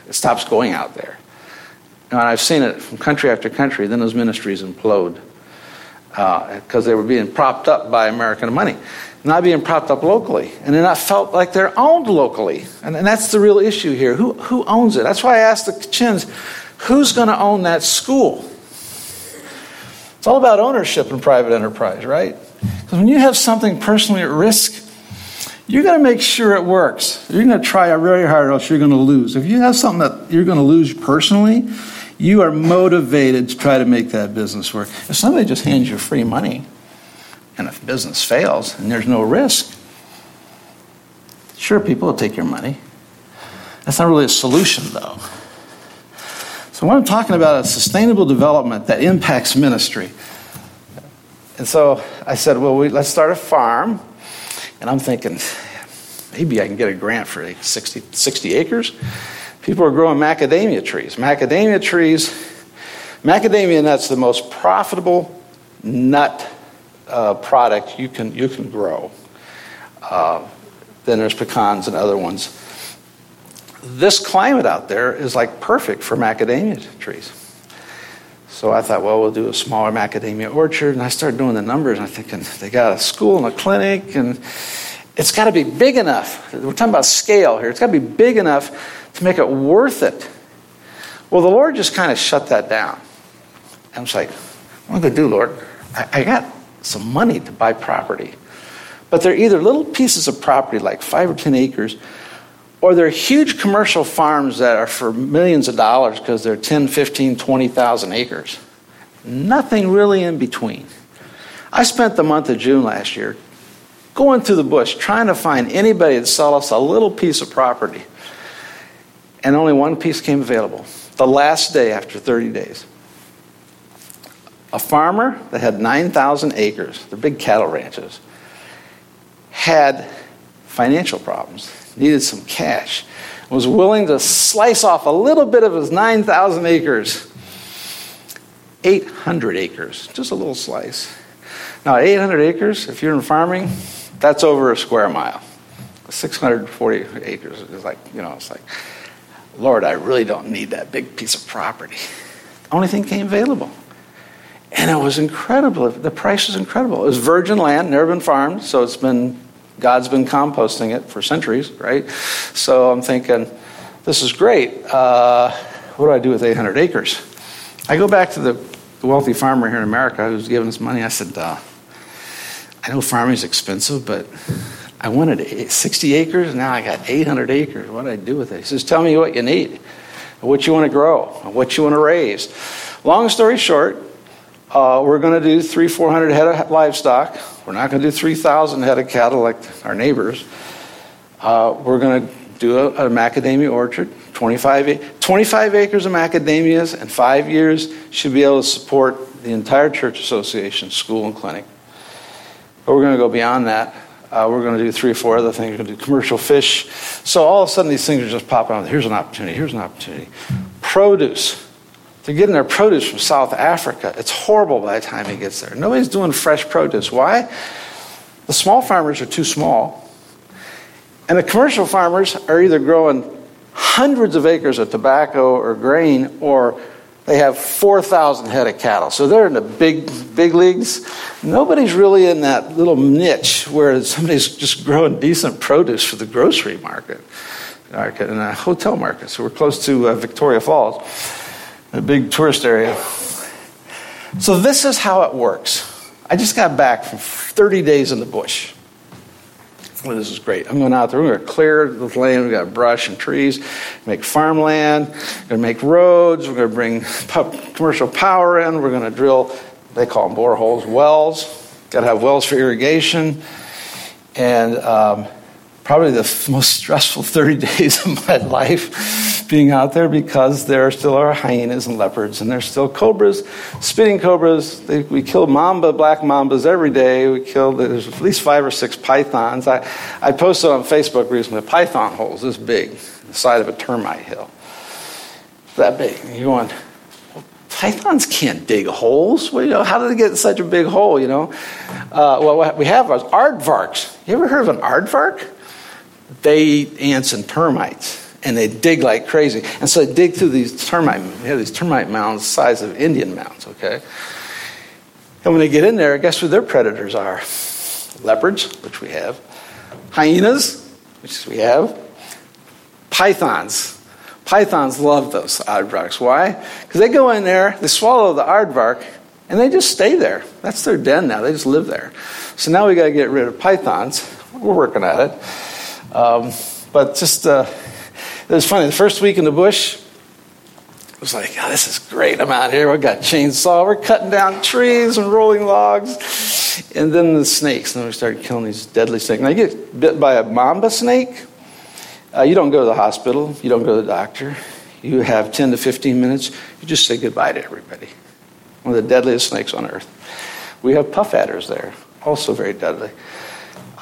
It stops going out there. And I've seen it from country after country, then those ministries implode because uh, they were being propped up by American money not being propped up locally, and they're not felt like they're owned locally. And, and that's the real issue here. Who, who owns it? That's why I asked the chins, who's going to own that school? It's all about ownership in private enterprise, right? Because when you have something personally at risk, you're going to make sure it works. You're going to try very hard, or else you're going to lose. If you have something that you're going to lose personally, you are motivated to try to make that business work. If somebody just hands you free money, and if business fails and there's no risk, sure, people will take your money. That's not really a solution, though. So, what I'm talking about is sustainable development that impacts ministry. And so I said, well, we, let's start a farm. And I'm thinking, maybe I can get a grant for 60, 60 acres. People are growing macadamia trees. Macadamia trees, macadamia nuts, the most profitable nut uh, product you can, you can grow. Uh, then there's pecans and other ones. This climate out there is like perfect for macadamia trees. So I thought, well, we'll do a smaller macadamia orchard. And I started doing the numbers, and I'm thinking, they got a school and a clinic, and it's got to be big enough. We're talking about scale here. It's got to be big enough to make it worth it. Well, the Lord just kind of shut that down. I was like, what am I going to do, Lord? I, I got some money to buy property. But they're either little pieces of property, like five or 10 acres, or they're huge commercial farms that are for millions of dollars because they're 10, 15, 20,000 acres. Nothing really in between. I spent the month of June last year going through the bush trying to find anybody to sell us a little piece of property. And only one piece came available the last day after 30 days. A farmer that had 9,000 acres, they're big cattle ranches, had financial problems, needed some cash, was willing to slice off a little bit of his 9,000 acres, 800 acres, just a little slice. Now, 800 acres, if you're in farming, that's over a square mile. 640 acres is like, you know, it's like, Lord, I really don't need that big piece of property. The only thing came available. And it was incredible. The price was incredible. It was virgin land, never been farmed, so it's been God's been composting it for centuries, right? So I'm thinking, this is great. Uh, what do I do with 800 acres? I go back to the wealthy farmer here in America who's giving us money. I said, uh, I know farming is expensive, but I wanted 60 acres. Now I got 800 acres. What do I do with it? He says, Tell me what you need, what you want to grow, what you want to raise. Long story short, uh, we're going to do three, 400 head of livestock. We're not going to do 3,000 head of cattle like our neighbors. Uh, we're going to do a, a macadamia orchard, 25, 25 acres of macadamias, in five years should be able to support the entire church association, school, and clinic. But we're going to go beyond that. Uh, we're going to do three or four other things. We're going to do commercial fish. So all of a sudden, these things are just popping out. Here's an opportunity. Here's an opportunity. Produce. They're getting their produce from South Africa. It's horrible by the time it gets there. Nobody's doing fresh produce. Why? The small farmers are too small. And the commercial farmers are either growing hundreds of acres of tobacco or grain, or they have 4,000 head of cattle. So they're in the big, big leagues. Nobody's really in that little niche where somebody's just growing decent produce for the grocery market, market and a hotel market. So we're close to uh, Victoria Falls a big tourist area. So, this is how it works. I just got back from 30 days in the bush. Well, this is great. I'm going out there. We're going to clear the land. We've got brush and trees, make farmland, we're going to make roads. We're going to bring commercial power in. We're going to drill, they call them boreholes, wells. Got to have wells for irrigation. And um, probably the most stressful (laughs) 30 days of my life being out there because there still are hyenas and leopards and there's still cobras, spitting cobras. They, we kill mamba, black mambas every day. We kill, there's at least five or six pythons. I, I posted on Facebook recently a python holes this big, the side of a termite hill. That big. And you're going, pythons can't dig holes. Well, you know, how did they get such a big hole, you know? Uh, well, what we have is aardvarks. You ever heard of an aardvark? they eat ants and termites and they dig like crazy. And so they dig through these termite, we have these termite mounds the size of Indian mounds, okay? And when they get in there, guess who their predators are? Leopards, which we have, hyenas, which we have, pythons. Pythons love those aardvarks. Why? Because they go in there, they swallow the aardvark, and they just stay there. That's their den now. They just live there. So now we got to get rid of pythons. We're working at it. Um, but just, uh, it was funny. The first week in the bush, I was like, oh, this is great. I'm out here. We've got chainsaw. We're cutting down trees and rolling logs. And then the snakes. And then we started killing these deadly snakes. Now, you get bit by a mamba snake, uh, you don't go to the hospital. You don't go to the doctor. You have 10 to 15 minutes. You just say goodbye to everybody. One of the deadliest snakes on earth. We have puff adders there, also very deadly.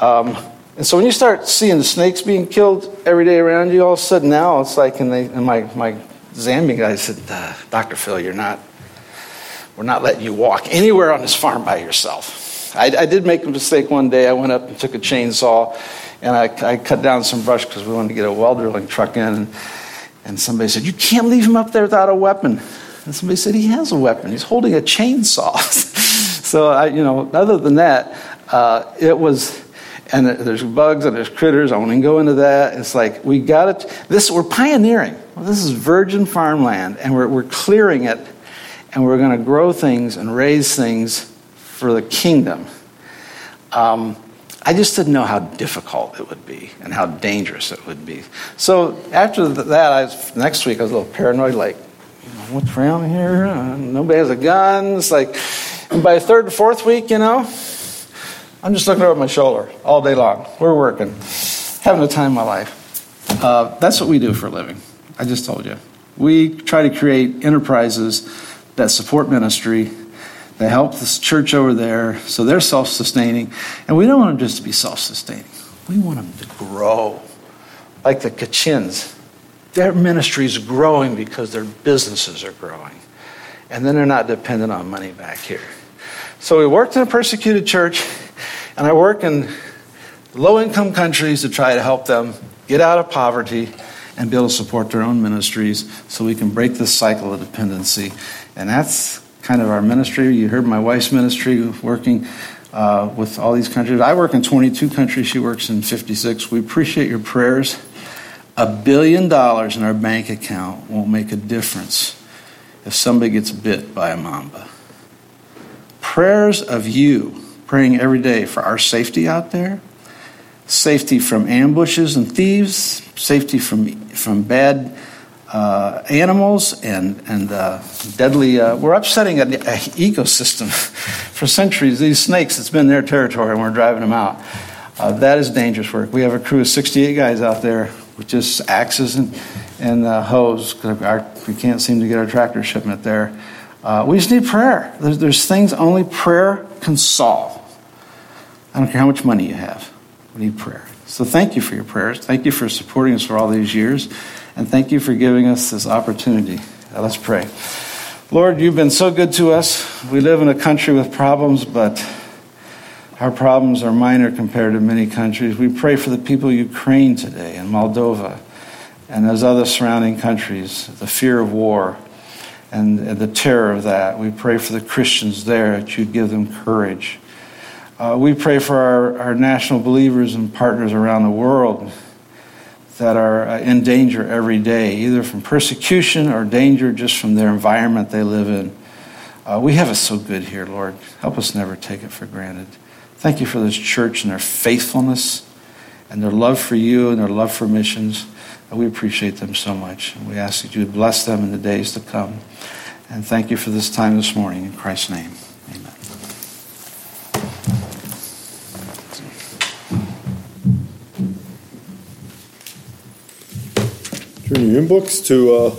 Um, and so when you start seeing the snakes being killed every day around you, all of a sudden now it's like, and, they, and my, my Zambian guy said, Dr. Phil, you're not, we're not letting you walk anywhere on this farm by yourself. I, I did make a mistake one day. I went up and took a chainsaw and I, I cut down some brush because we wanted to get a well drilling truck in. And, and somebody said, You can't leave him up there without a weapon. And somebody said, He has a weapon. He's holding a chainsaw. (laughs) so, I, you know, other than that, uh, it was and there's bugs and there's critters. I won't go into that. It's like we got it. This we're pioneering. Well, this is virgin farmland, and we're, we're clearing it, and we're going to grow things and raise things for the kingdom. Um, I just didn't know how difficult it would be and how dangerous it would be. So after that, I was, next week I was a little paranoid, like, what's around here? Uh, nobody has a gun. It's like, by third, fourth week, you know, I'm just looking over my shoulder all day long. We're working, having the time of my life. Uh, that's what we do for a living. I just told you. We try to create enterprises that support ministry, that help this church over there so they're self sustaining. And we don't want them just to be self sustaining, we want them to grow. Like the Kachins, their ministry is growing because their businesses are growing. And then they're not dependent on money back here. So we worked in a persecuted church, and I work in low income countries to try to help them get out of poverty and be able to support their own ministries so we can break this cycle of dependency. And that's kind of our ministry. You heard my wife's ministry working uh, with all these countries. I work in 22 countries, she works in 56. We appreciate your prayers. A billion dollars in our bank account won't make a difference if somebody gets bit by a mamba. Prayers of you praying every day for our safety out there, safety from ambushes and thieves, safety from, from bad uh, animals and, and uh, deadly. Uh, we're upsetting an ecosystem (laughs) for centuries. These snakes, it's been their territory, and we're driving them out. Uh, that is dangerous work. We have a crew of 68 guys out there with just axes and, and uh, hoes because we can't seem to get our tractor shipment there. Uh, we just need prayer. There's, there's things only prayer can solve. I don't care how much money you have. We need prayer. So thank you for your prayers. Thank you for supporting us for all these years. And thank you for giving us this opportunity. Now let's pray. Lord, you've been so good to us. We live in a country with problems, but our problems are minor compared to many countries. We pray for the people of Ukraine today and Moldova and those other surrounding countries, the fear of war and, the terror of that. We pray for the Christians there that you'd give them courage. Uh, we pray for our, our national believers and partners around the world that are uh, in danger every day, either from persecution or danger just from their environment they live in. Uh, we have it so good here, Lord. Help us never take it for granted. Thank you for this church and their faithfulness and their love for you and their love for missions. We appreciate them so much. And we ask that you bless them in the days to come. And thank you for this time this morning. In Christ's name. Amen. Turn your books to uh,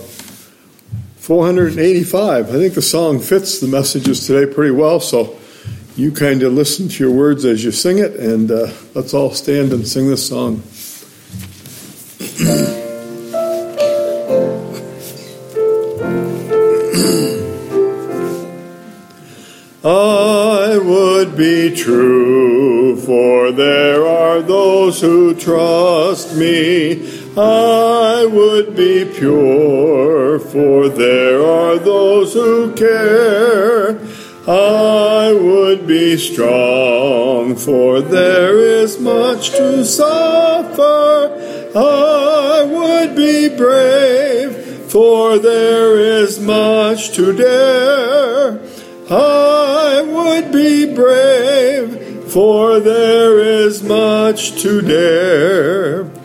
485. I think the song fits the messages today pretty well, so you kind of listen to your words as you sing it, and uh, let's all stand and sing this song. I would be pure, for there are those who care. I would be strong, for there is much to suffer. I would be brave, for there is much to dare. I would be brave, for there is much to dare.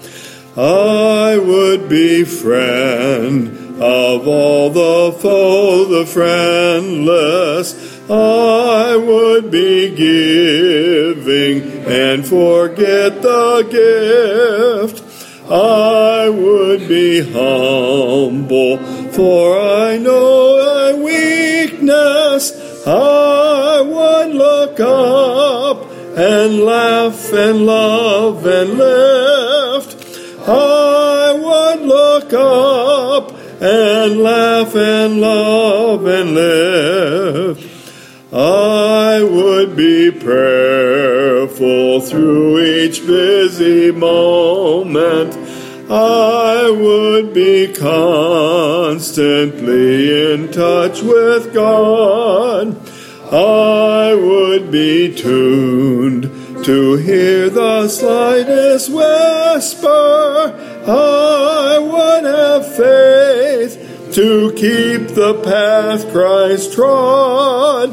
I would be friend of all the foe, the friendless. I would be giving and forget the gift. I would be humble, for I know thy weakness. I would look up and laugh and love and lift. I would look up and laugh and love and live. I would be prayerful through each busy moment. I would be constantly in touch with God. I would be tuned to hear the slightest whisper. Faith to keep the path Christ trod.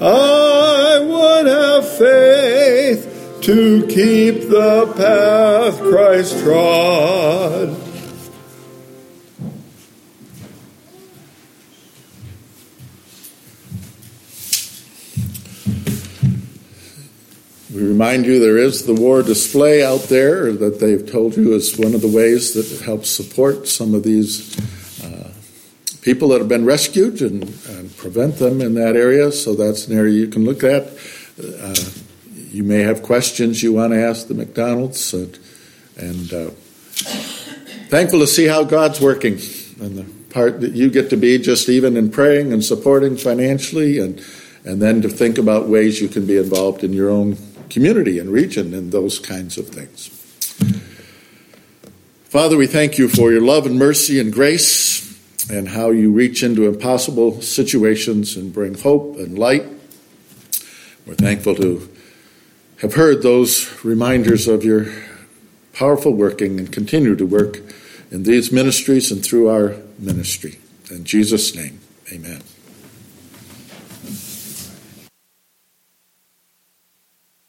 I would have faith to keep the path Christ trod. Remind you there is the war display out there that they've told you is one of the ways that helps support some of these uh, people that have been rescued and, and, prevent them in that area. So that's an area you can look at. Uh, you may have questions you want to ask the MacDonalds, and, and uh, thankful to see how God's working and the part that you get to be just even in praying and supporting financially, and and then to think about ways you can be involved in your own community and region and those kinds of things. Father, we thank you for your love and mercy and grace and how you reach into impossible situations and bring hope and light. We're thankful to have heard those reminders of your powerful working and continue to work in these ministries and through our ministry. In Jesus' name, amen.